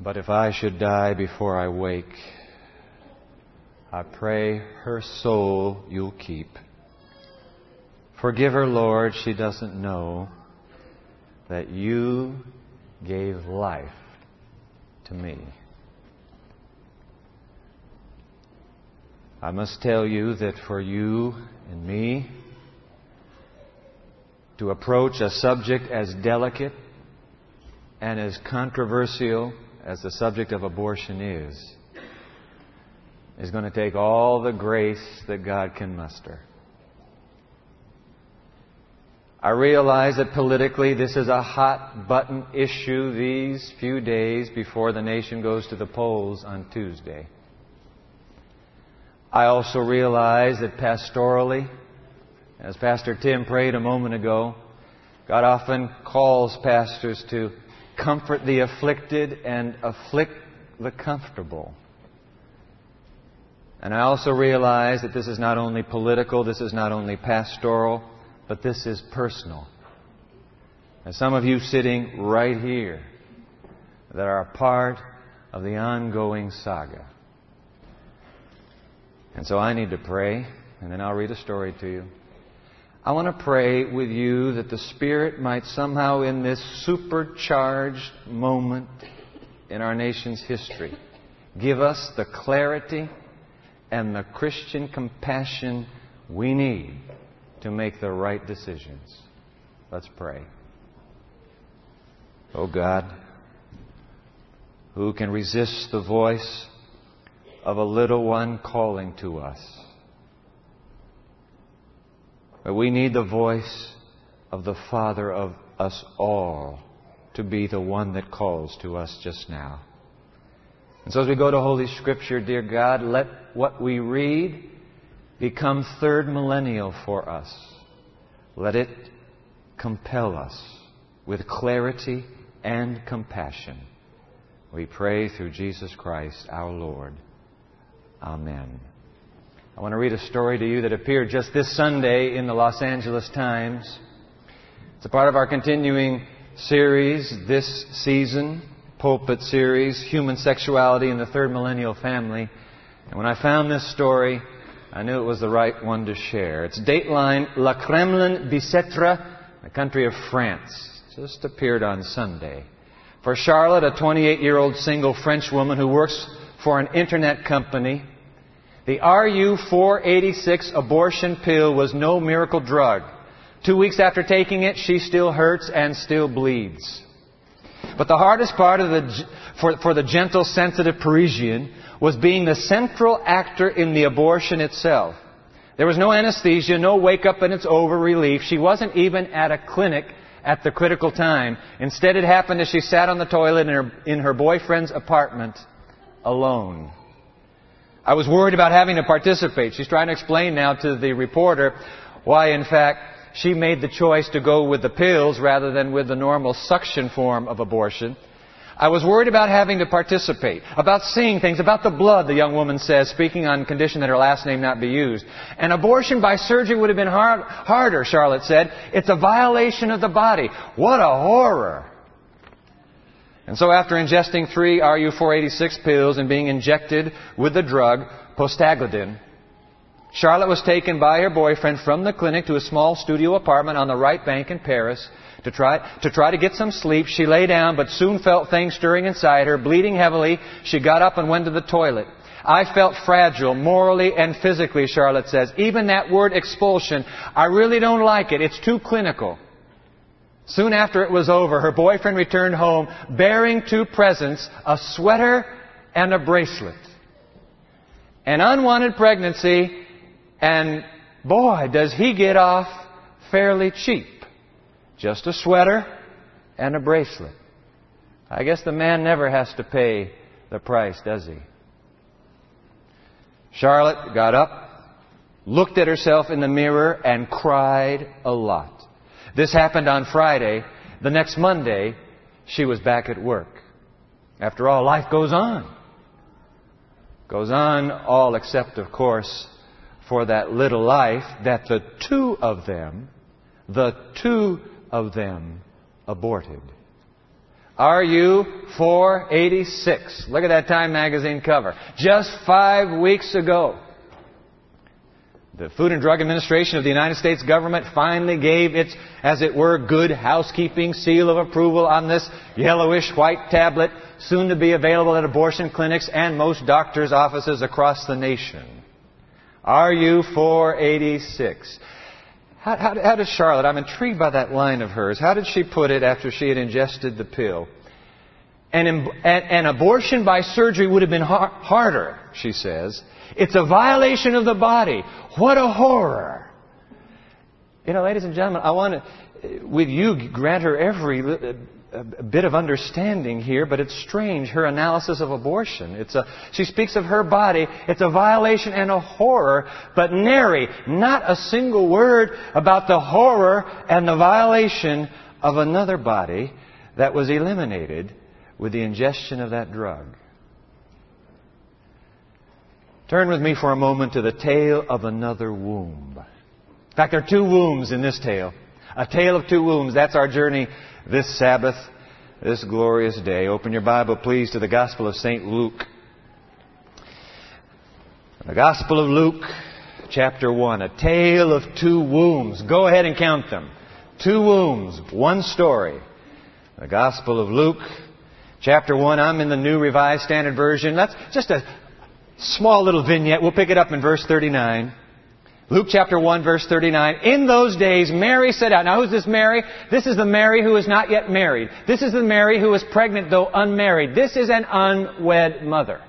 But if I should die before I wake, I pray her soul you'll keep. Forgive her, Lord, she doesn't know that you gave life to me. I must tell you that for you and me to approach a subject as delicate and as controversial as the subject of abortion is, is going to take all the grace that God can muster. I realize that politically this is a hot button issue these few days before the nation goes to the polls on Tuesday. I also realize that pastorally, as Pastor Tim prayed a moment ago, God often calls pastors to comfort the afflicted and afflict the comfortable. And I also realize that this is not only political, this is not only pastoral, but this is personal. And some of you sitting right here that are a part of the ongoing saga. And so I need to pray, and then I'll read a story to you. I want to pray with you that the Spirit might somehow, in this supercharged moment in our nation's history, give us the clarity and the Christian compassion we need to make the right decisions. Let's pray. Oh God, who can resist the voice of a little one calling to us? But we need the voice of the Father of us all to be the one that calls to us just now. And so as we go to Holy Scripture, dear God, let what we read become third millennial for us. Let it compel us with clarity and compassion. We pray through Jesus Christ our Lord. Amen. I want to read a story to you that appeared just this Sunday in the Los Angeles Times. It's a part of our continuing series this season, pulpit series, Human Sexuality in the Third Millennial Family. And when I found this story, I knew it was the right one to share. It's Dateline La Kremlin Bicetre, the country of France. Just appeared on Sunday. For Charlotte, a 28 year old single French woman who works for an internet company, the RU486 abortion pill was no miracle drug. Two weeks after taking it, she still hurts and still bleeds. But the hardest part the, for, for the gentle, sensitive Parisian was being the central actor in the abortion itself. There was no anesthesia, no wake up and it's over relief. She wasn't even at a clinic at the critical time. Instead, it happened as she sat on the toilet in her, in her boyfriend's apartment alone. I was worried about having to participate. She's trying to explain now to the reporter why, in fact, she made the choice to go with the pills rather than with the normal suction form of abortion. I was worried about having to participate, about seeing things, about the blood, the young woman says, speaking on condition that her last name not be used. An abortion by surgery would have been hard, harder, Charlotte said. It's a violation of the body. What a horror. And so after ingesting three RU486 pills and being injected with the drug, prostaglandin, Charlotte was taken by her boyfriend from the clinic to a small studio apartment on the right bank in Paris to try, to try to get some sleep. She lay down, but soon felt things stirring inside her. Bleeding heavily, she got up and went to the toilet. I felt fragile, morally and physically, Charlotte says. Even that word expulsion, I really don't like it. It's too clinical. Soon after it was over, her boyfriend returned home bearing two presents, a sweater and a bracelet. An unwanted pregnancy, and boy, does he get off fairly cheap. Just a sweater and a bracelet. I guess the man never has to pay the price, does he? Charlotte got up, looked at herself in the mirror, and cried a lot. This happened on Friday. The next Monday, she was back at work. After all, life goes on. Goes on, all except, of course, for that little life that the two of them, the two of them aborted. RU 486. Look at that Time magazine cover. Just five weeks ago, the Food and Drug Administration of the United States government finally gave its, as it were, good housekeeping seal of approval on this yellowish white tablet, soon to be available at abortion clinics and most doctors' offices across the nation. RU 486. How, how, how, does Charlotte, I'm intrigued by that line of hers, how did she put it after she had ingested the pill? An, an abortion by surgery would have been har- harder, she says. It's a violation of the body. What a horror. You know, ladies and gentlemen, I want to, with you, grant her every uh, a bit of understanding here, but it's strange, her analysis of abortion. It's a, she speaks of her body. It's a violation and a horror, but nary, not a single word about the horror and the violation of another body that was eliminated with the ingestion of that drug. Turn with me for a moment to the tale of another womb. In fact, there are two wombs in this tale. A tale of two wombs. That's our journey this Sabbath, this glorious day. Open your Bible, please, to the Gospel of St. Luke. The Gospel of Luke, chapter 1. A tale of two wombs. Go ahead and count them. Two wombs, one story. The Gospel of Luke, chapter 1. I'm in the New Revised Standard Version. That's just a small little vignette. We'll pick it up in verse 39. Luke chapter 1 verse 39. In those days, Mary set out. Now who's this Mary? This is the Mary who is not yet married. This is the Mary who is pregnant though unmarried. This is an unwed mother.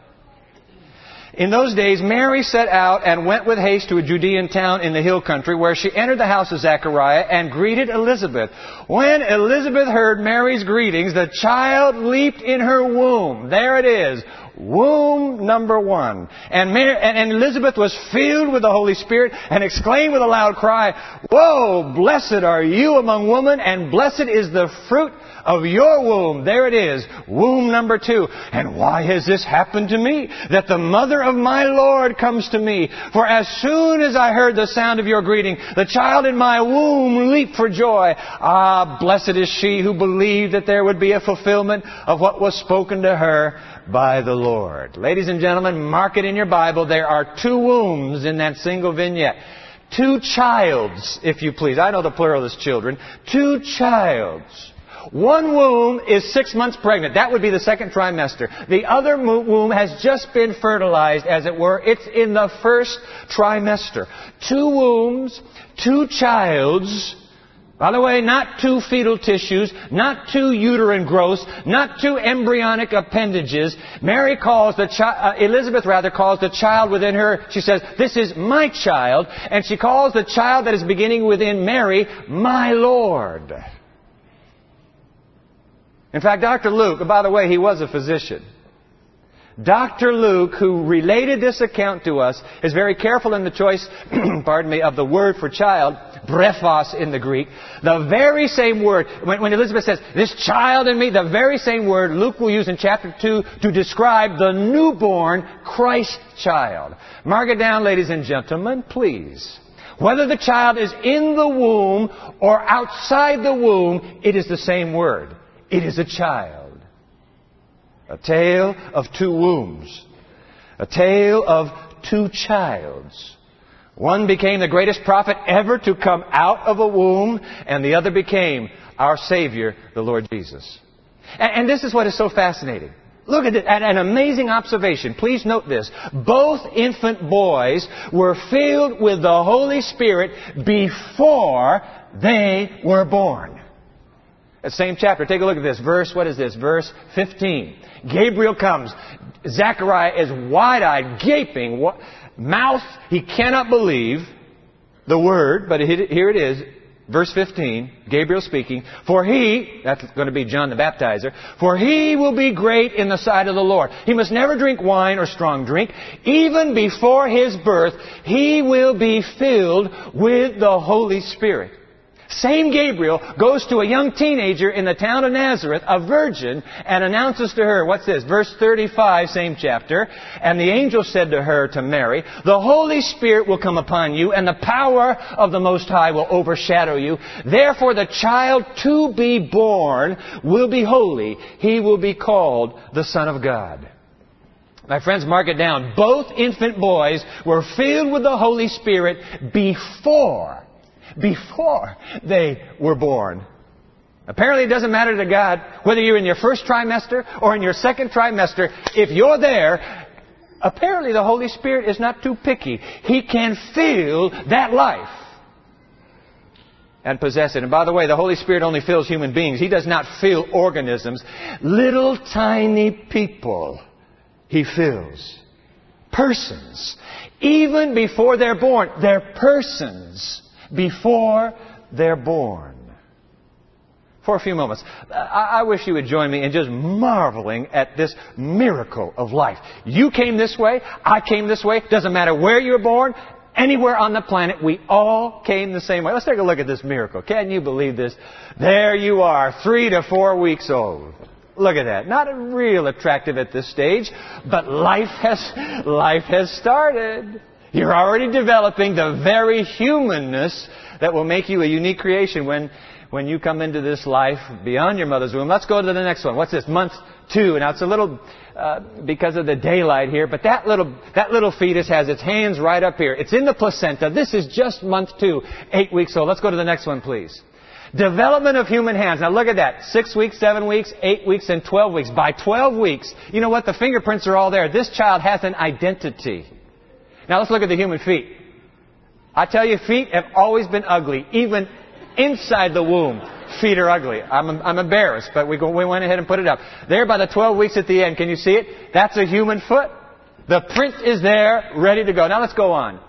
In those days, Mary set out and went with haste to a Judean town in the hill country where she entered the house of Zechariah and greeted Elizabeth. When Elizabeth heard Mary's greetings, the child leaped in her womb. There it is. Womb number one. And, Mary, and Elizabeth was filled with the Holy Spirit and exclaimed with a loud cry, Whoa, blessed are you among women and blessed is the fruit of your womb. There it is. Womb number two. And why has this happened to me? That the mother of my Lord comes to me. For as soon as I heard the sound of your greeting, the child in my womb leaped for joy. Ah, blessed is she who believed that there would be a fulfillment of what was spoken to her by the Lord. Ladies and gentlemen, mark it in your Bible. There are two wombs in that single vignette. Two childs, if you please. I know the plural is children. Two childs. One womb is six months pregnant. That would be the second trimester. The other womb has just been fertilized, as it were. It's in the first trimester. Two wombs, two childs, by the way, not two fetal tissues, not two uterine growths, not two embryonic appendages. Mary calls the child, uh, Elizabeth rather calls the child within her, she says, this is my child, and she calls the child that is beginning within Mary, my Lord. In fact, Dr. Luke, by the way, he was a physician. Dr. Luke, who related this account to us, is very careful in the choice, pardon me, of the word for child, brephos in the Greek. The very same word, when, when, Elizabeth says, this child in me, the very same word Luke will use in chapter 2 to describe the newborn Christ child. Mark it down, ladies and gentlemen, please. Whether the child is in the womb or outside the womb, it is the same word. It is a child. A tale of two wombs. A tale of two childs. One became the greatest prophet ever to come out of a womb, and the other became our Savior, the Lord Jesus. And, and this is what is so fascinating. Look at, it, at an amazing observation. Please note this. Both infant boys were filled with the Holy Spirit before they were born. That same chapter. Take a look at this. Verse, what is this? Verse 15. Gabriel comes. Zechariah is wide-eyed, gaping, mouth. He cannot believe the word, but here it is. Verse 15, Gabriel speaking, For he, that's going to be John the Baptizer, for he will be great in the sight of the Lord. He must never drink wine or strong drink. Even before his birth, he will be filled with the Holy Spirit. Same Gabriel goes to a young teenager in the town of Nazareth, a virgin, and announces to her, what's this? Verse 35, same chapter. And the angel said to her, to Mary, The Holy Spirit will come upon you, and the power of the Most High will overshadow you. Therefore the child to be born will be holy. He will be called the Son of God. My friends, mark it down. Both infant boys were filled with the Holy Spirit before before they were born. Apparently it doesn't matter to God whether you're in your first trimester or in your second trimester. If you're there, apparently the Holy Spirit is not too picky. He can fill that life and possess it. And by the way, the Holy Spirit only fills human beings. He does not fill organisms. Little tiny people He fills. Persons. Even before they're born, they're persons before they're born. For a few moments, I wish you would join me in just marveling at this miracle of life. You came this way, I came this way, doesn't matter where you were born, anywhere on the planet, we all came the same way. Let's take a look at this miracle. Can you believe this? There you are, three to four weeks old. Look at that. Not real attractive at this stage, but life has, life has started. You're already developing the very humanness that will make you a unique creation when, when you come into this life beyond your mother's womb. Let's go to the next one. What's this? Month two. Now it's a little, uh, because of the daylight here, but that little, that little fetus has its hands right up here. It's in the placenta. This is just month two, eight weeks old. Let's go to the next one, please. Development of human hands. Now look at that. Six weeks, seven weeks, eight weeks, and twelve weeks. By twelve weeks, you know what? The fingerprints are all there. This child has an identity. Now let's look at the human feet. I tell you, feet have always been ugly. Even inside the womb, feet are ugly. I'm, I'm embarrassed, but we, go, we went ahead and put it up. There by the 12 weeks at the end, can you see it? That's a human foot. The print is there, ready to go. Now let's go on.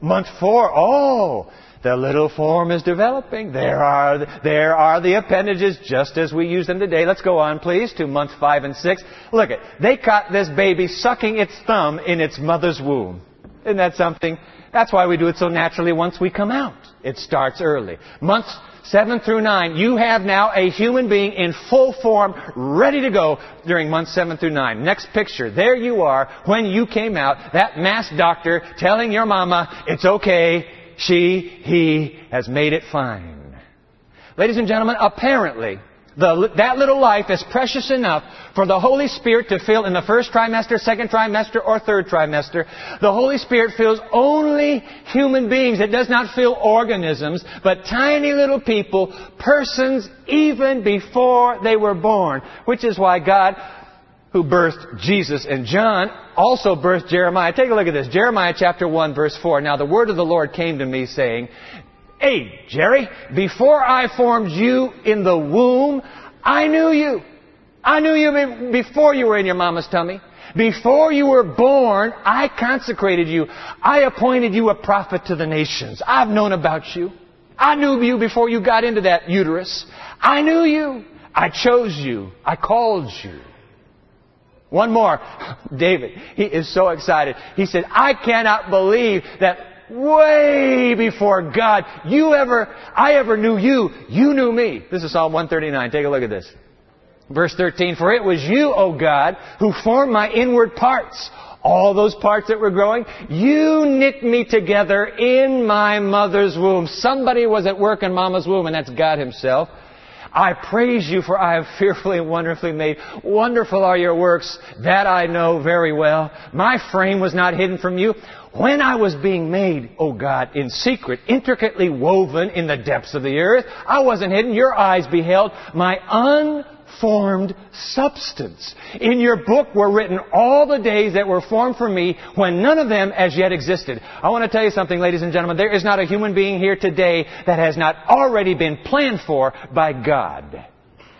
Month four, oh, the little form is developing. There are, there are the appendages just as we use them today. Let's go on, please, to month five and six. Look at, they caught this baby sucking its thumb in its mother's womb. Isn't that something? That's why we do it so naturally once we come out. It starts early. Months 7 through 9, you have now a human being in full form, ready to go during months 7 through 9. Next picture. There you are when you came out, that masked doctor telling your mama, it's okay, she, he has made it fine. Ladies and gentlemen, apparently, the, that little life is precious enough for the Holy Spirit to fill in the first trimester, second trimester, or third trimester. The Holy Spirit fills only human beings. It does not fill organisms, but tiny little people, persons, even before they were born. Which is why God, who birthed Jesus and John, also birthed Jeremiah. Take a look at this. Jeremiah chapter 1 verse 4. Now the word of the Lord came to me saying, Hey, Jerry, before I formed you in the womb, I knew you. I knew you before you were in your mama's tummy. Before you were born, I consecrated you. I appointed you a prophet to the nations. I've known about you. I knew you before you got into that uterus. I knew you. I chose you. I called you. One more. David, he is so excited. He said, I cannot believe that way before God. You ever, I ever knew you. You knew me. This is Psalm 139. Take a look at this. Verse 13, For it was you, O God, who formed my inward parts. All those parts that were growing, you knit me together in my mother's womb. Somebody was at work in mama's womb, and that's God Himself. I praise you for I have fearfully and wonderfully made. Wonderful are your works. That I know very well. My frame was not hidden from you. When I was being made, O oh God, in secret, intricately woven in the depths of the earth, I wasn't hidden. Your eyes beheld my unformed substance. In your book were written all the days that were formed for me when none of them as yet existed. I want to tell you something, ladies and gentlemen. There is not a human being here today that has not already been planned for by God.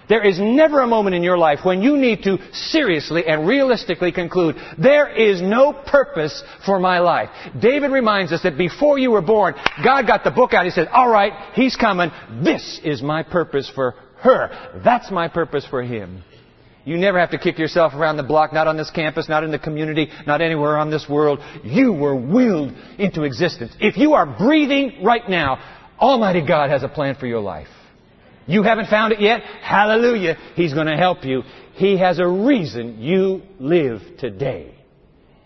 There is never a moment in your life when you need to seriously and realistically conclude, there is no purpose for my life. David reminds us that before you were born, God got the book out. He said, alright, he's coming. This is my purpose for her. That's my purpose for him. You never have to kick yourself around the block, not on this campus, not in the community, not anywhere on this world. You were willed into existence. If you are breathing right now, Almighty God has a plan for your life. You haven't found it yet? Hallelujah. He's going to help you. He has a reason you live today.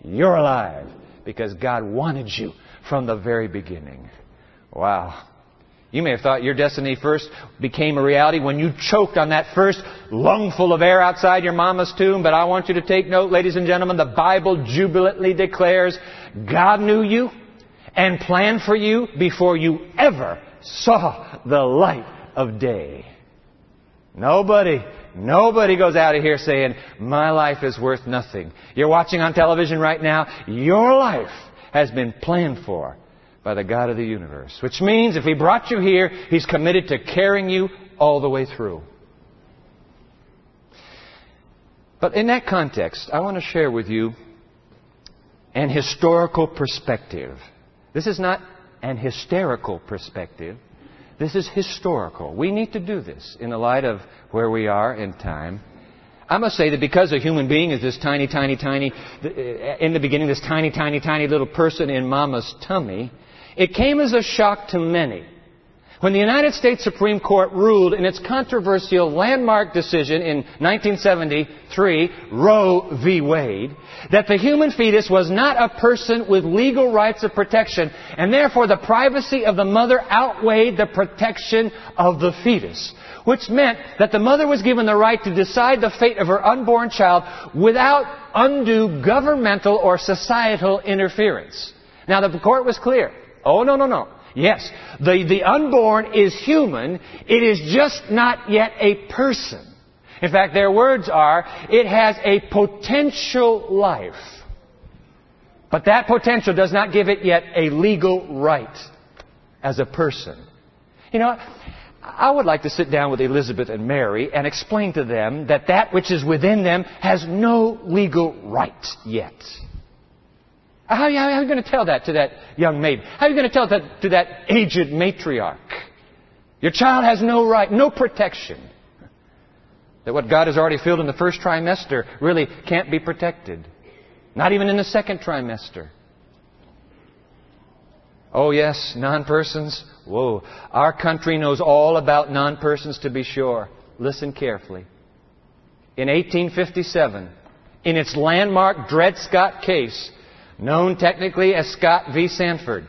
You're alive because God wanted you from the very beginning. Wow. You may have thought your destiny first became a reality when you choked on that first lungful of air outside your mama's tomb, but I want you to take note, ladies and gentlemen, the Bible jubilantly declares God knew you and planned for you before you ever saw the light of day. Nobody, nobody goes out of here saying, my life is worth nothing. You're watching on television right now, your life has been planned for by the God of the universe. Which means if He brought you here, He's committed to carrying you all the way through. But in that context, I want to share with you an historical perspective. This is not an hysterical perspective. This is historical. We need to do this in the light of where we are in time. I must say that because a human being is this tiny, tiny, tiny, uh, in the beginning, this tiny, tiny, tiny little person in mama's tummy, it came as a shock to many when the United States Supreme Court ruled in its controversial landmark decision in 1973, Roe v. Wade, that the human fetus was not a person with legal rights of protection, and therefore the privacy of the mother outweighed the protection of the fetus. Which meant that the mother was given the right to decide the fate of her unborn child without undue governmental or societal interference. Now the court was clear. Oh, no, no, no. Yes, the, the unborn is human. It is just not yet a person. In fact, their words are, it has a potential life. But that potential does not give it yet a legal right as a person. You know, I would like to sit down with Elizabeth and Mary and explain to them that that which is within them has no legal right yet. How, how, are you going to tell that to that young maiden? How are you going to tell that to that aged matriarch? Your child has no right, no protection. That what God has already filled in the first trimester really can't be protected. Not even in the second trimester. Oh, yes, non persons. Whoa. Our country knows all about non persons to be sure. Listen carefully. In 1857, in its landmark Dred Scott case, known technically as Scott v. Sandford,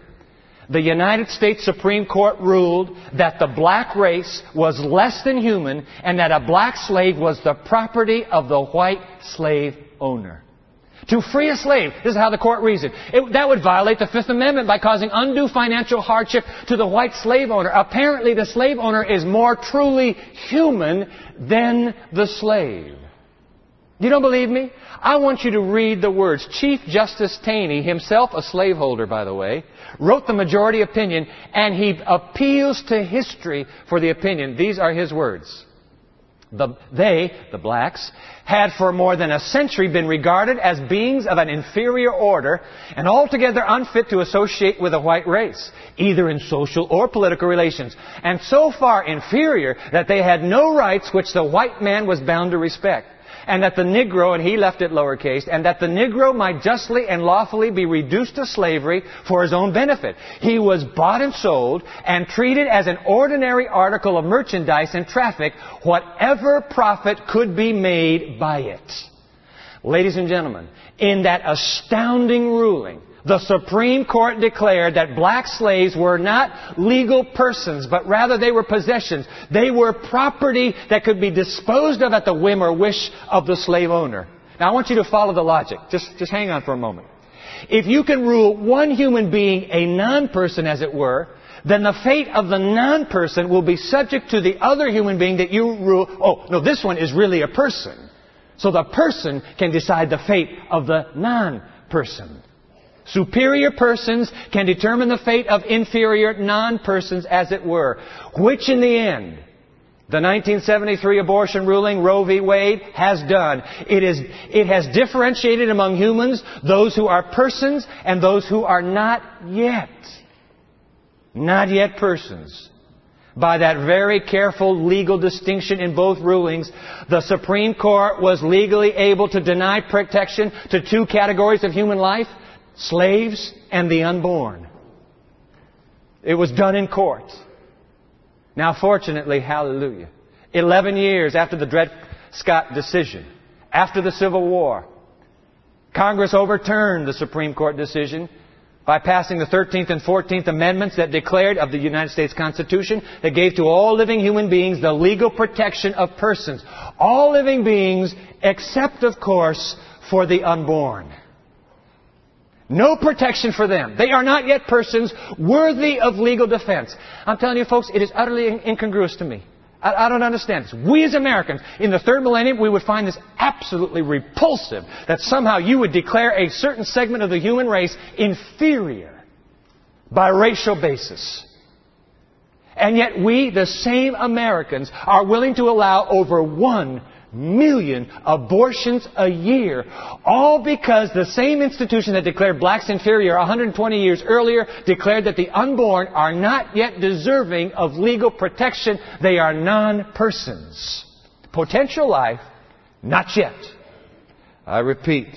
The United States Supreme Court ruled that the black race was less than human and that a black slave was the property of the white slave owner. To free a slave, this is how the court reasoned. It, that would violate the Fifth Amendment by causing undue financial hardship to the white slave owner. Apparently, the slave owner is more truly human than the slave. You don't believe me? I want you to read the words. Chief Justice Taney, himself a slaveholder, by the way, wrote the majority opinion, and he appeals to history for the opinion. These are his words. The, they, the blacks, had for more than a century been regarded as beings of an inferior order and altogether unfit to associate with the white race, either in social or political relations, and so far inferior that they had no rights which the white man was bound to respect and that the Negro, and he left it lowercase, and that the Negro might justly and lawfully be reduced to slavery for his own benefit. He was bought and sold and treated as an ordinary article of merchandise and traffic, whatever profit could be made by it. Ladies and gentlemen, in that astounding ruling, the Supreme Court declared that black slaves were not legal persons, but rather they were possessions. They were property that could be disposed of at the whim or wish of the slave owner. Now I want you to follow the logic. Just, just hang on for a moment. If you can rule one human being a non-person, as it were, then the fate of the non-person will be subject to the other human being that you rule. Oh, no, this one is really a person. So the person can decide the fate of the non-person. Superior persons can determine the fate of inferior non-persons, as it were. Which in the end, the 1973 abortion ruling, Roe v. Wade, has done. It, is, it has differentiated among humans those who are persons and those who are not yet. Not yet persons. By that very careful legal distinction in both rulings, the Supreme Court was legally able to deny protection to two categories of human life slaves and the unborn. It was done in court. Now, fortunately, hallelujah, 11 years after the Dred Scott decision, after the Civil War, Congress overturned the Supreme Court decision by passing the 13th and 14th Amendments that declared of the United States Constitution that gave to all living human beings the legal protection of persons. All living beings except, of course, for the unborn. No protection for them. They are not yet persons worthy of legal defense. I'm telling you folks, it is utterly incongruous to me. I, I, don't understand this. We as Americans, in the third millennium, we would find this absolutely repulsive that somehow you would declare a certain segment of the human race inferior by racial basis. And yet we, the same Americans, are willing to allow over one million abortions a year, all because the same institution that declared blacks inferior 120 years earlier declared that the unborn are not yet deserving of legal protection. They are non-persons. Potential life, not yet. I repeat,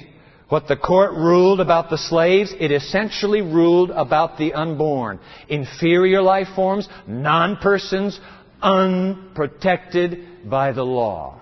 what the court ruled about the slaves, it essentially ruled about the unborn. Inferior life forms, non-persons, unprotected by the law.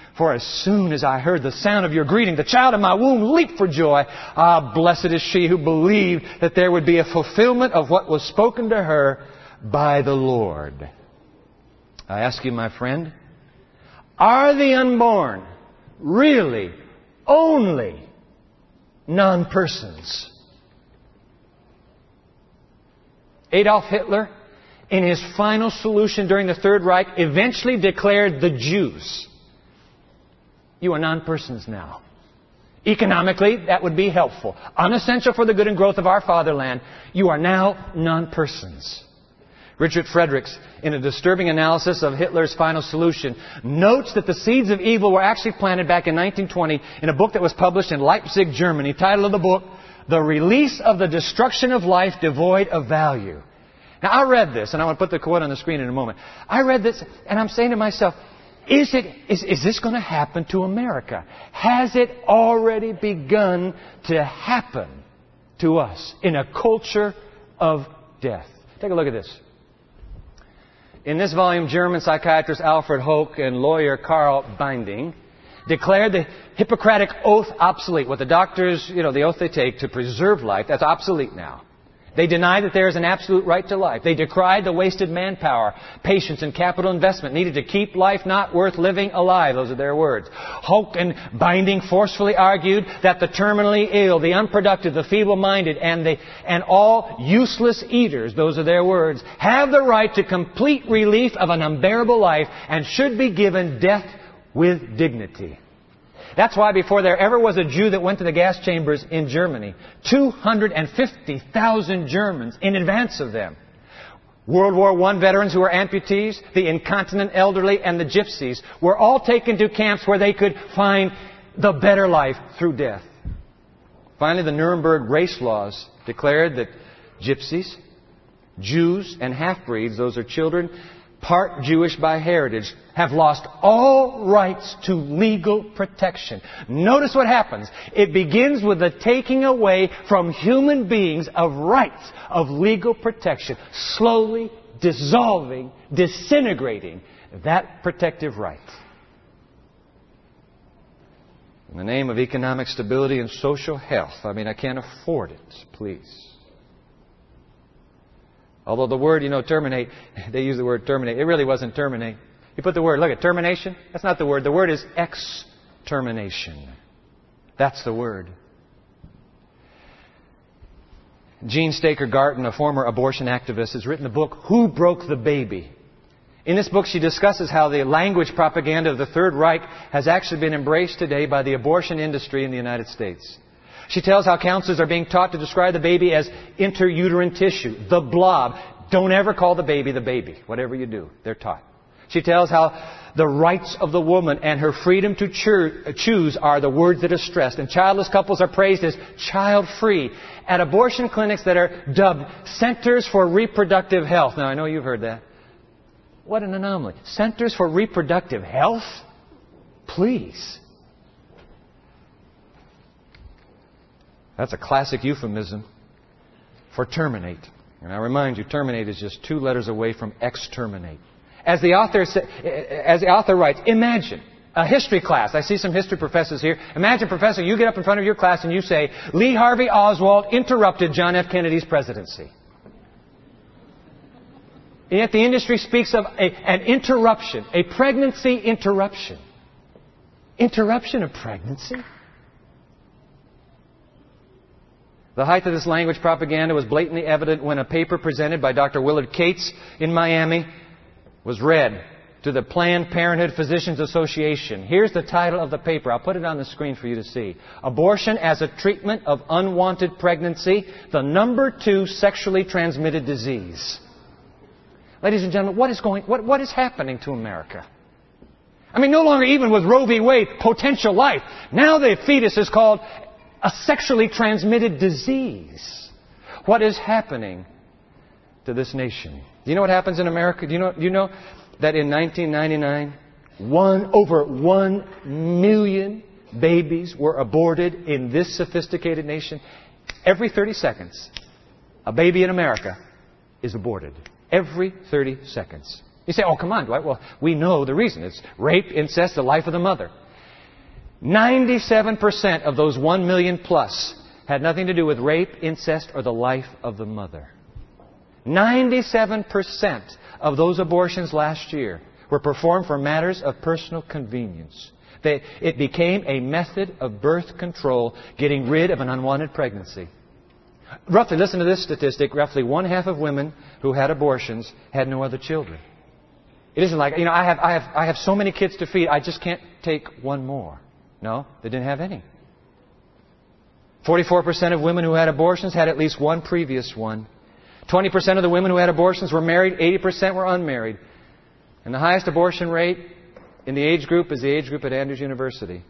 For as soon as I heard the sound of your greeting, the child in my womb leaped for joy. Ah, blessed is she who believed that there would be a fulfillment of what was spoken to her by the Lord. I ask you, my friend, are the unborn really only non-persons? Adolf Hitler, in his final solution during the Third Reich, eventually declared the Jews you are non-persons now. Economically, that would be helpful. Unessential for the good and growth of our fatherland. You are now non-persons. Richard Fredericks, in a disturbing analysis of Hitler's final solution, notes that the seeds of evil were actually planted back in 1920 in a book that was published in Leipzig, Germany. Title of the book, The Release of the Destruction of Life Devoid of Value. Now I read this, and I want to put the quote on the screen in a moment. I read this, and I'm saying to myself, is, it, is, is this going to happen to America? Has it already begun to happen to us in a culture of death? Take a look at this. In this volume, German psychiatrist Alfred Hoche and lawyer Karl Binding declared the Hippocratic oath obsolete. What the doctors, you know, the oath they take to preserve life, that's obsolete now. They deny that there is an absolute right to life. They decried the wasted manpower, patience, and capital investment needed to keep life not worth living alive. Those are their words. Hoche and Binding forcefully argued that the terminally ill, the unproductive, the feeble-minded, and, the, and all useless eaters, those are their words, have the right to complete relief of an unbearable life and should be given death with dignity. That's why before there ever was a Jew that went to the gas chambers in Germany, 250,000 Germans in advance of them. World War I veterans who were amputees, the incontinent elderly, and the gypsies were all taken to camps where they could find the better life through death. Finally, the Nuremberg race laws declared that gypsies, Jews, and half-breeds, those are children part Jewish by heritage, have lost all rights to legal protection. Notice what happens. It begins with the taking away from human beings of rights of legal protection, slowly dissolving, disintegrating that protective right. In the name of economic stability and social health, I mean, I can't afford it, please. Although the word, you know, terminate, they use the word terminate. It really wasn't terminate. You put the word, look at termination. That's not the word. The word is extermination. That's the word. Jean Staker Garton, a former abortion activist, has written the book, Who Broke the Baby? In this book, she discusses how the language propaganda of the Third Reich has actually been embraced today by the abortion industry in the United States. She tells how counselors are being taught to describe the baby as interuterine tissue, the blob. Don't ever call the baby the baby, whatever you do. They're taught. She tells how the rights of the woman and her freedom to choose are the words that are stressed. And childless couples are praised as child free at abortion clinics that are dubbed Centers for Reproductive Health. Now, I know you've heard that. What an anomaly. Centers for Reproductive Health? Please. That's a classic euphemism for terminate. And I remind you, terminate is just two letters away from exterminate. As the author, as the author writes, imagine a history class. I see some history professors here. Imagine, professor, you get up in front of your class and you say, Lee Harvey Oswald interrupted John F. Kennedy's presidency. And yet the industry speaks of a, an interruption, a pregnancy interruption. Interruption of pregnancy? The height of this language propaganda was blatantly evident when a paper presented by Dr. Willard Cates in Miami was read to the Planned Parenthood Physicians Association. Here's the title of the paper. I'll put it on the screen for you to see. Abortion as a treatment of unwanted pregnancy, the number two sexually transmitted disease. Ladies and gentlemen, what is going, what, what is happening to America? I mean, no longer even with Roe v. Wade, potential life. Now the fetus is called a sexually transmitted disease. What is happening to this nation? Do you know what happens in America? Do you know, do you know that in 1999, one, over one million babies were aborted in this sophisticated nation? Every 30 seconds, a baby in America is aborted. Every 30 seconds. You say, oh, come on, Dwight. Well, we know the reason. It's rape, incest, the life of the mother. 97% of those 1 million plus had nothing to do with rape, incest, or the life of the mother. 97% of those abortions last year were performed for matters of personal convenience. They, it became a method of birth control, getting rid of an unwanted pregnancy. Roughly, listen to this statistic, roughly one half of women who had abortions had no other children. It isn't like, you know, I have, I have, I have so many kids to feed, I just can't take one more. No, they didn't have any. 44% of women who had abortions had at least one previous one. 20% of the women who had abortions were married, 80% were unmarried. And the highest abortion rate in the age group is the age group at Andrews University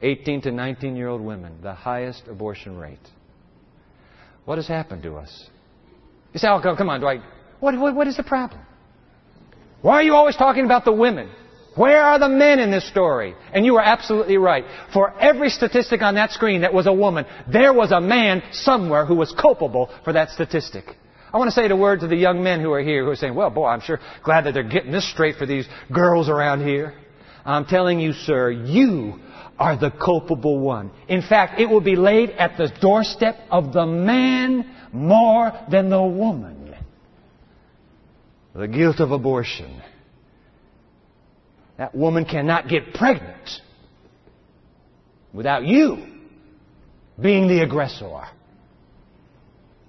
18 to 19 year old women, the highest abortion rate. What has happened to us? You say, oh, come on, Dwight. What, what, what is the problem? Why are you always talking about the women? Where are the men in this story? And you are absolutely right. For every statistic on that screen that was a woman, there was a man somewhere who was culpable for that statistic. I want to say the word to the young men who are here who are saying, well, boy, I'm sure glad that they're getting this straight for these girls around here. I'm telling you, sir, you are the culpable one. In fact, it will be laid at the doorstep of the man more than the woman. The guilt of abortion. That woman cannot get pregnant without you being the aggressor.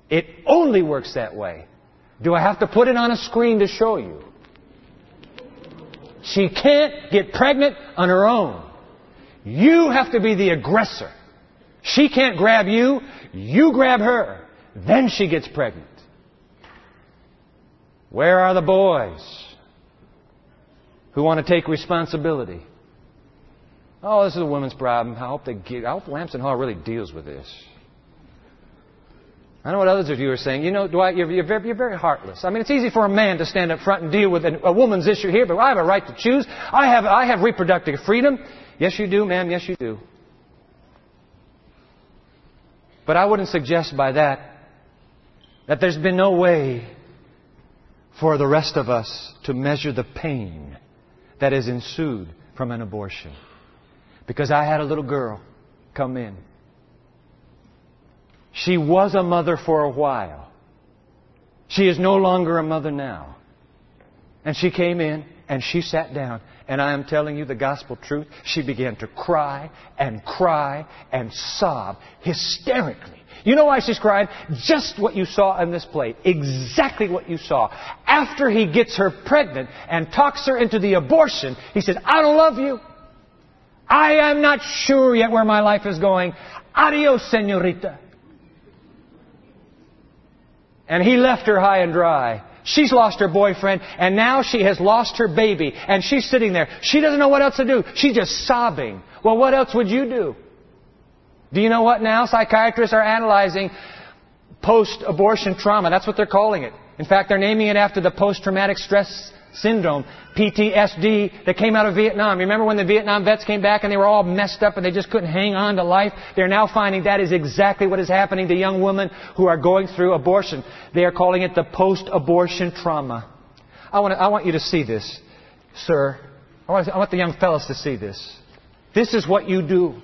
It only works that way. Do I have to put it on a screen to show you? She can't get pregnant on her own. You have to be the aggressor. She can't grab you, you grab her. Then she gets pregnant. Where are the boys? Who want to take responsibility. Oh, this is a women's problem. I hope they get, I hope Lamson Hall really deals with this. I know what others of you are saying. You know, Dwight, you're, you're, very, you're very heartless. I mean, it's easy for a man to stand up front and deal with a woman's issue here, but I have a right to choose. I have, I have reproductive freedom. Yes, you do, ma'am. Yes, you do. But I wouldn't suggest by that that there's been no way for the rest of us to measure the pain that has ensued from an abortion. Because I had a little girl come in. She was a mother for a while. She is no longer a mother now. And she came in and she sat down. And I am telling you the gospel truth. She began to cry and cry and sob hysterically you know why she's crying? Just what you saw on this plate. Exactly what you saw. After he gets her pregnant and talks her into the abortion, he said, I don't love you. I am not sure yet where my life is going. Adios, senorita. And he left her high and dry. She's lost her boyfriend, and now she has lost her baby, and she's sitting there. She doesn't know what else to do. She's just sobbing. Well, what else would you do? Do you know what now? Psychiatrists are analyzing post-abortion trauma. That's what they're calling it. In fact, they're naming it after the post-traumatic stress syndrome, PTSD, that came out of Vietnam. Remember when the Vietnam vets came back and they were all messed up and they just couldn't hang on to life? They're now finding that is exactly what is happening to young women who are going through abortion. They are calling it the post-abortion trauma. I want, to, I want you to see this, sir. I want, I want the young fellas to see this. This is what you do.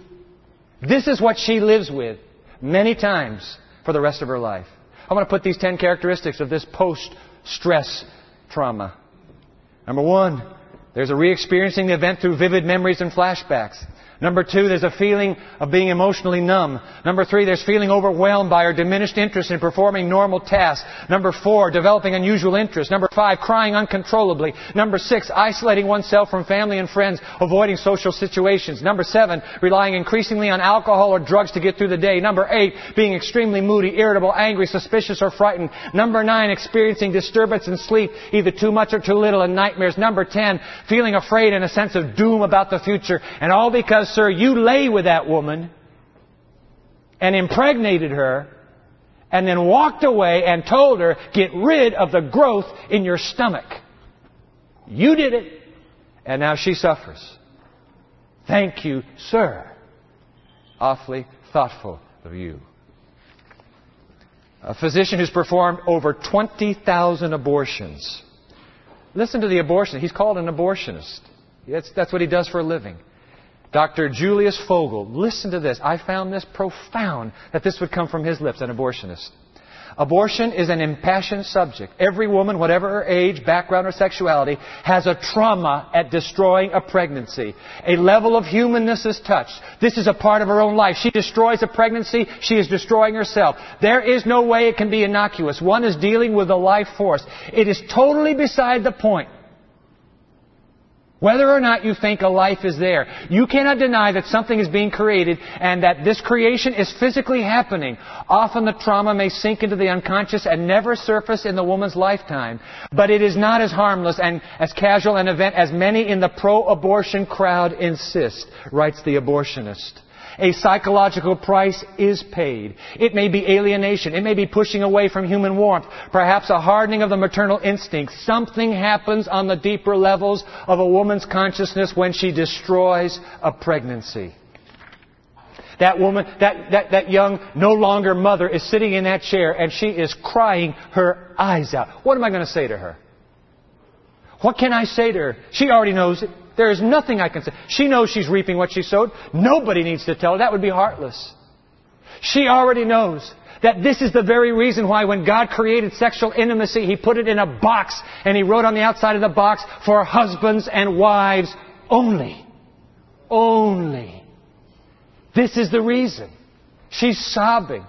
This is what she lives with many times for the rest of her life. I want to put these 10 characteristics of this post-stress trauma. Number one, there's a re-experiencing the event through vivid memories and flashbacks. Number two, there's a feeling of being emotionally numb. Number three, there's feeling overwhelmed by or diminished interest in performing normal tasks. Number four, developing unusual interest. Number five, crying uncontrollably. Number six, isolating oneself from family and friends, avoiding social situations. Number seven, relying increasingly on alcohol or drugs to get through the day. Number eight, being extremely moody, irritable, angry, suspicious, or frightened. Number nine, experiencing disturbance in sleep, either too much or too little, and nightmares. Number ten, feeling afraid and a sense of doom about the future. And all because sir, you lay with that woman and impregnated her and then walked away and told her, get rid of the growth in your stomach. You did it, and now she suffers. Thank you, sir. Awfully thoughtful of you. A physician who's performed over 20,000 abortions. Listen to the abortion. He's called an abortionist. That's, that's what he does for a living. Dr. Julius Fogel, listen to this. I found this profound that this would come from his lips, an abortionist. Abortion is an impassioned subject. Every woman, whatever her age, background, or sexuality, has a trauma at destroying a pregnancy. A level of humanness is touched. This is a part of her own life. She destroys a pregnancy, she is destroying herself. There is no way it can be innocuous. One is dealing with a life force. It is totally beside the point whether or not you think a life is there, you cannot deny that something is being created and that this creation is physically happening. Often the trauma may sink into the unconscious and never surface in the woman's lifetime. But it is not as harmless and as casual an event as many in the pro-abortion crowd insist, writes the abortionist. A psychological price is paid. It may be alienation. It may be pushing away from human warmth. Perhaps a hardening of the maternal instinct. Something happens on the deeper levels of a woman's consciousness when she destroys a pregnancy. That woman, that, that, that young, no longer mother is sitting in that chair and she is crying her eyes out. What am I going to say to her? What can I say to her? She already knows it. There is nothing I can say. She knows she's reaping what she sowed. Nobody needs to tell her. That would be heartless. She already knows that this is the very reason why when God created sexual intimacy, He put it in a box and He wrote on the outside of the box for husbands and wives only. Only. This is the reason. She's sobbing.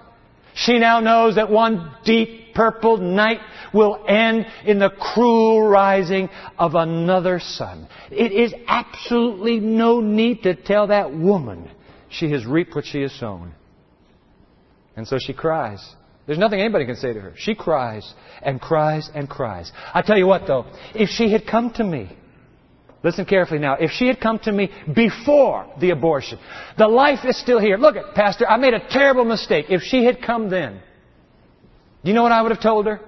She now knows that one deep purple night will end in the cruel rising of another sun. It is absolutely no need to tell that woman she has reaped what she has sown. And so she cries. There's nothing anybody can say to her. She cries and cries and cries. I tell you what though, if she had come to me Listen carefully now. If she had come to me before the abortion, the life is still here. Look at, Pastor, I made a terrible mistake. If she had come then, do you know what I would have told her?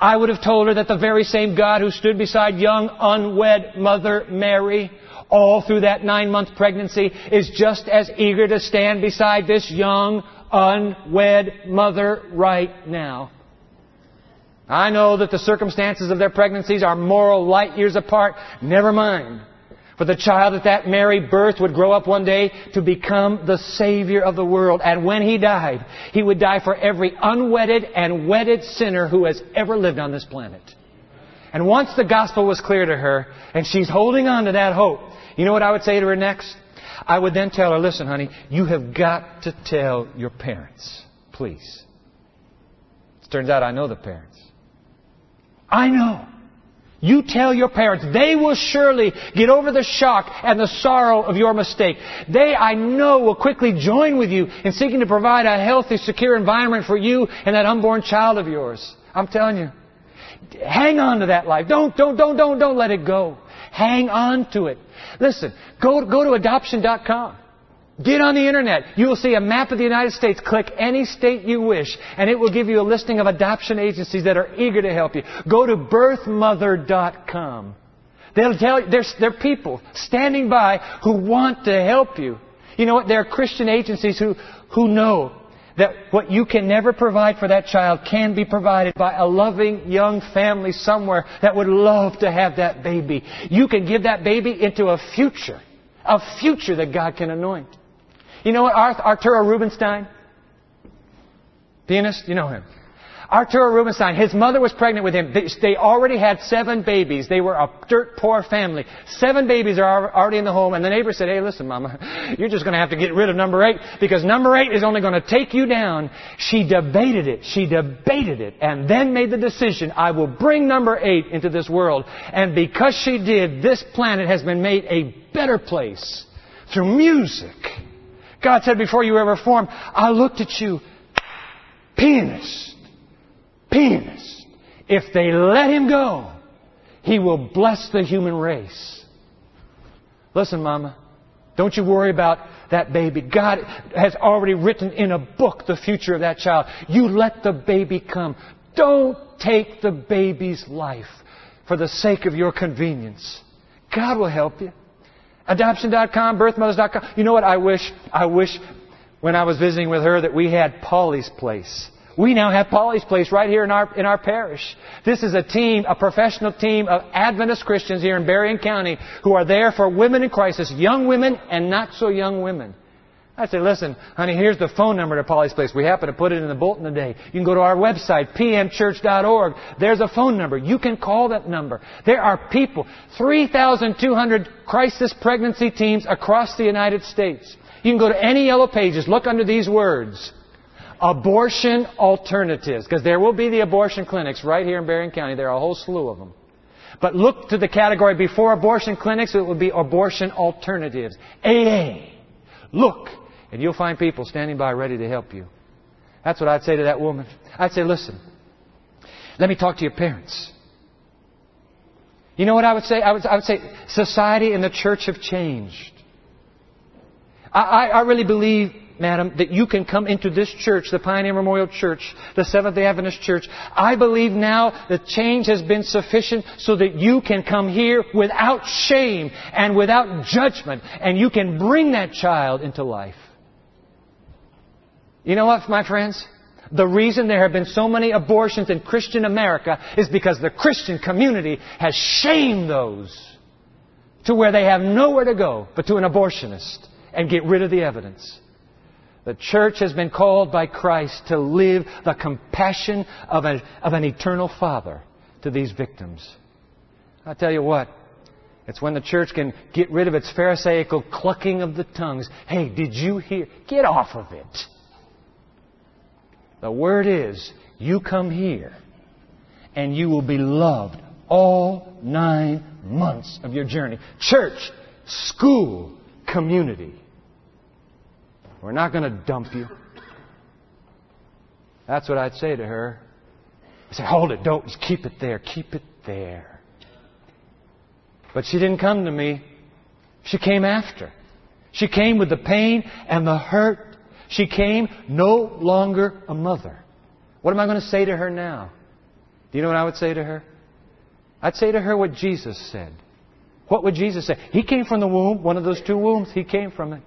I would have told her that the very same God who stood beside young, unwed Mother Mary all through that nine month pregnancy is just as eager to stand beside this young, unwed mother right now. I know that the circumstances of their pregnancies are moral light years apart. Never mind. For the child that that Mary birth would grow up one day to become the Savior of the world. And when he died, he would die for every unwedded and wedded sinner who has ever lived on this planet. And once the gospel was clear to her, and she's holding on to that hope, you know what I would say to her next? I would then tell her, listen, honey, you have got to tell your parents. Please. It turns out I know the parents. I know. You tell your parents. They will surely get over the shock and the sorrow of your mistake. They, I know, will quickly join with you in seeking to provide a healthy, secure environment for you and that unborn child of yours. I'm telling you. Hang on to that life. Don't, don't, don't, don't, don't let it go. Hang on to it. Listen, go, go to adoption.com. Get on the internet. You will see a map of the United States. Click any state you wish, and it will give you a listing of adoption agencies that are eager to help you. Go to birthmother.com. They'll tell you, there's, there are people standing by who want to help you. You know what? There are Christian agencies who, who know that what you can never provide for that child can be provided by a loving young family somewhere that would love to have that baby. You can give that baby into a future, a future that God can anoint. You know what? Arturo Rubinstein, pianist, you know him. Arturo Rubinstein, his mother was pregnant with him. They already had seven babies. They were a dirt poor family. Seven babies are already in the home. And the neighbor said, hey, listen, mama, you're just going to have to get rid of number eight because number eight is only going to take you down. She debated it. She debated it and then made the decision, I will bring number eight into this world. And because she did, this planet has been made a better place through music God said before you were ever formed, I looked at you, pianist, pianist. If they let him go, he will bless the human race. Listen, Mama, don't you worry about that baby. God has already written in a book the future of that child. You let the baby come. Don't take the baby's life for the sake of your convenience. God will help you. Adoption.com, birthmothers.com. You know what I wish? I wish when I was visiting with her that we had Polly's Place. We now have Polly's Place right here in our, in our parish. This is a team, a professional team of Adventist Christians here in Berrien County who are there for women in crisis, young women and not so young women. I said, listen, honey, here's the phone number to Polly's Place. We happen to put it in the bulletin today. You can go to our website, pmchurch.org. There's a phone number. You can call that number. There are people, 3,200 crisis pregnancy teams across the United States. You can go to any yellow pages, look under these words. Abortion alternatives, because there will be the abortion clinics right here in Berrien County. There are a whole slew of them. But look to the category before abortion clinics, it will be abortion alternatives. AA. Look and you'll find people standing by ready to help you. That's what I'd say to that woman. I'd say, listen, let me talk to your parents. You know what I would say? I would, I would say society and the church have changed. I, I, I really believe madam, that you can come into this church, the Pioneer Memorial Church, the Seventh day Adventist Church. I believe now the change has been sufficient so that you can come here without shame and without judgment, and you can bring that child into life. You know what, my friends? The reason there have been so many abortions in Christian America is because the Christian community has shamed those to where they have nowhere to go but to an abortionist and get rid of the evidence. The church has been called by Christ to live the compassion of, a, of an eternal Father to these victims. I tell you what, it's when the church can get rid of its Pharisaical clucking of the tongues. Hey, did you hear? Get off of it. The word is, you come here and you will be loved all nine months of your journey. Church, school, community. We're not going to dump you. That's what I'd say to her. I say, hold it, don't, just keep it there, keep it there. But she didn't come to me. She came after. She came with the pain and the hurt. She came no longer a mother. What am I going to say to her now? Do you know what I would say to her? I'd say to her what Jesus said. What would Jesus say? He came from the womb, one of those two wombs. He came from it.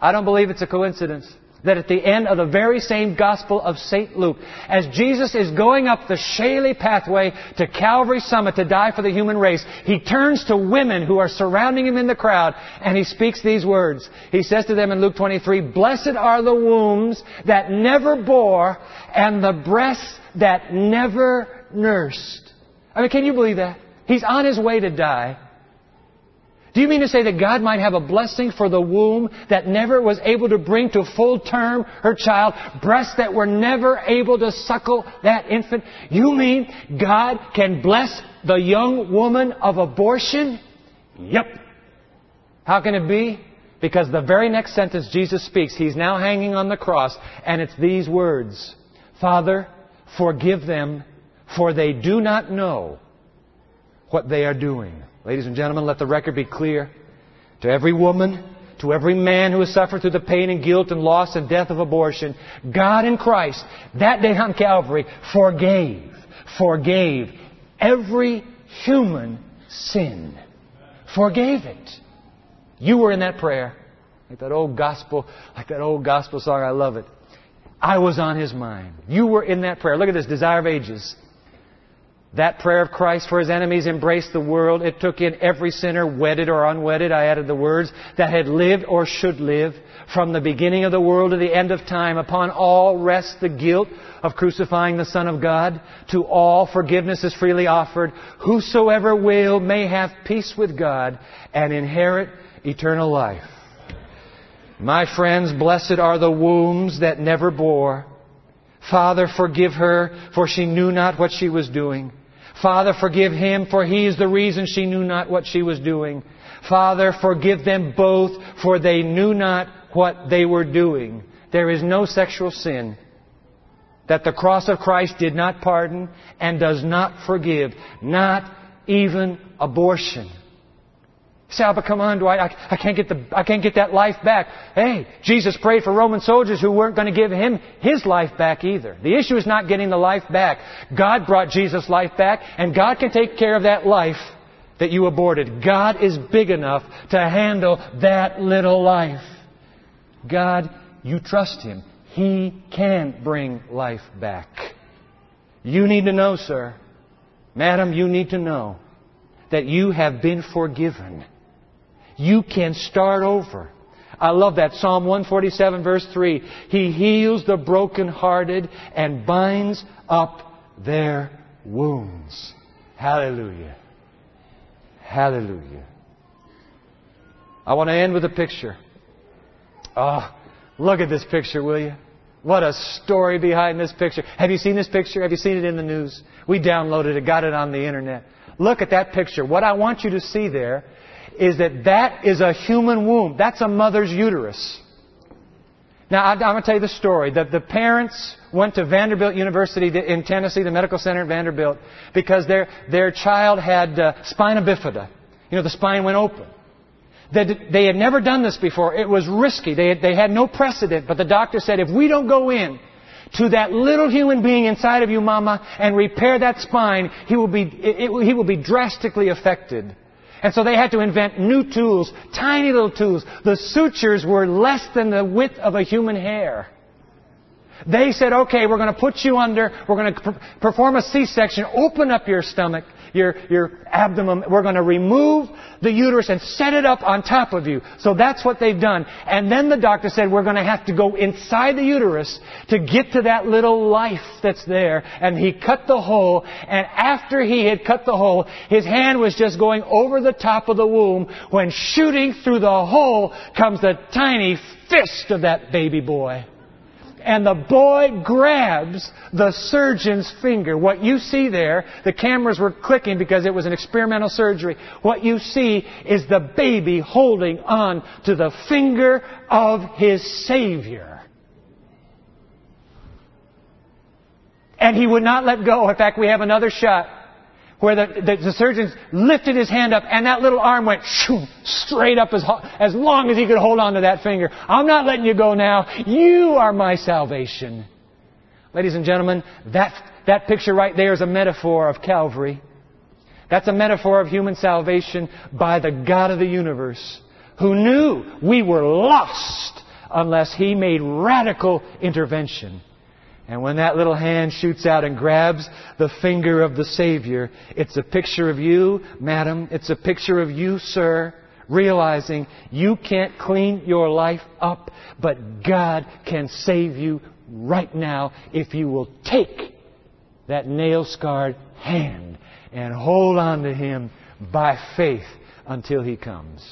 I don't believe it's a coincidence that at the end of the very same Gospel of St. Luke, as Jesus is going up the shaly pathway to Calvary Summit to die for the human race, he turns to women who are surrounding him in the crowd and he speaks these words. He says to them in Luke 23, Blessed are the wombs that never bore and the breasts that never nursed. I mean, can you believe that? He's on his way to die. Do you mean to say that God might have a blessing for the womb that never was able to bring to full term her child, breasts that were never able to suckle that infant? You mean God can bless the young woman of abortion? Yep. How can it be? Because the very next sentence Jesus speaks, He's now hanging on the cross, and it's these words Father, forgive them, for they do not know what they are doing. Ladies and gentlemen, let the record be clear. To every woman, to every man who has suffered through the pain and guilt and loss and death of abortion, God in Christ, that day on Calvary, forgave, forgave every human sin. Forgave it. You were in that prayer. Like that old gospel, like that old gospel song, I love it. I was on his mind. You were in that prayer. Look at this, desire of ages. That prayer of Christ for his enemies embraced the world. It took in every sinner, wedded or unwedded. I added the words that had lived or should live. From the beginning of the world to the end of time, upon all rests the guilt of crucifying the Son of God. To all forgiveness is freely offered. Whosoever will may have peace with God and inherit eternal life. My friends, blessed are the wombs that never bore. Father, forgive her, for she knew not what she was doing. Father, forgive him, for he is the reason she knew not what she was doing. Father, forgive them both, for they knew not what they were doing. There is no sexual sin that the cross of Christ did not pardon and does not forgive, not even abortion. Say, but come on, Dwight, I, I, can't get the, I can't get that life back. Hey, Jesus prayed for Roman soldiers who weren't going to give him his life back either. The issue is not getting the life back. God brought Jesus' life back, and God can take care of that life that you aborted. God is big enough to handle that little life. God, you trust Him. He can bring life back. You need to know, sir. Madam, you need to know that you have been forgiven you can start over. I love that. Psalm 147 verse 3. He heals the brokenhearted and binds up their wounds. Hallelujah. Hallelujah. I want to end with a picture. Oh, look at this picture, will you? What a story behind this picture. Have you seen this picture? Have you seen it in the news? We downloaded it, got it on the internet. Look at that picture. What I want you to see there is that that is a human womb. That's a mother's uterus. Now, I'm going to tell you the story. That the parents went to Vanderbilt University in Tennessee, the medical center at Vanderbilt, because their, their child had uh, spina bifida. You know, the spine went open. They, they had never done this before. It was risky. They had, they had no precedent. But the doctor said, if we don't go in to that little human being inside of you, mama, and repair that spine, he will be, it, it, he will be drastically affected. And so they had to invent new tools, tiny little tools. The sutures were less than the width of a human hair. They said, okay, we're going to put you under, we're going to perform a C-section, open up your stomach, your, your abdomen. We're going to remove the uterus and set it up on top of you. So that's what they've done. And then the doctor said, we're going to have to go inside the uterus to get to that little life that's there. And he cut the hole. And after he had cut the hole, his hand was just going over the top of the womb when shooting through the hole comes the tiny fist of that baby boy and the boy grabs the surgeon's finger. What you see there, the cameras were clicking because it was an experimental surgery. What you see is the baby holding on to the finger of his Savior. And he would not let go. In fact, we have another shot where the, the, the, surgeon lifted his hand up and that little arm went shoo, straight up as, as long as he could hold on to that finger. I'm not letting you go now. You are my salvation. Ladies and gentlemen, that, that picture right there is a metaphor of Calvary. That's a metaphor of human salvation by the God of the universe who knew we were lost unless He made radical intervention. And when that little hand shoots out and grabs the finger of the Savior, it's a picture of you, madam. It's a picture of you, sir, realizing you can't clean your life up, but God can save you right now if you will take that nail scarred hand and hold on to Him by faith until He comes.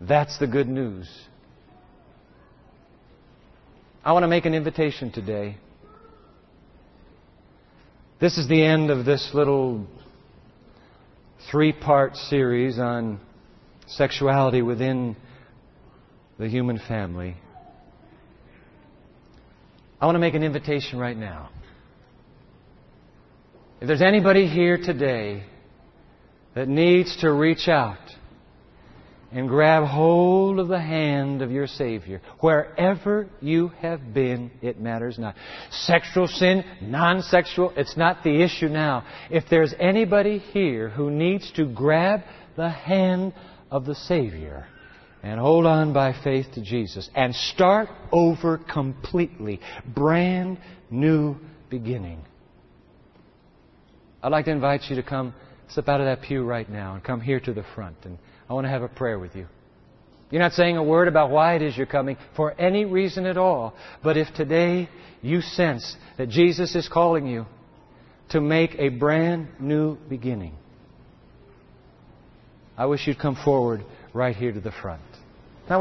That's the good news. I want to make an invitation today. This is the end of this little three part series on sexuality within the human family. I want to make an invitation right now. If there's anybody here today that needs to reach out and grab hold of the hand of your Savior. Wherever you have been, it matters not. Sexual sin, non sexual, it's not the issue now. If there's anybody here who needs to grab the hand of the Savior and hold on by faith to Jesus and start over completely, brand new beginning. I'd like to invite you to come step out of that pew right now and come here to the front and I want to have a prayer with you. You're not saying a word about why it is you're coming for any reason at all. But if today you sense that Jesus is calling you to make a brand new beginning, I wish you'd come forward right here to the front.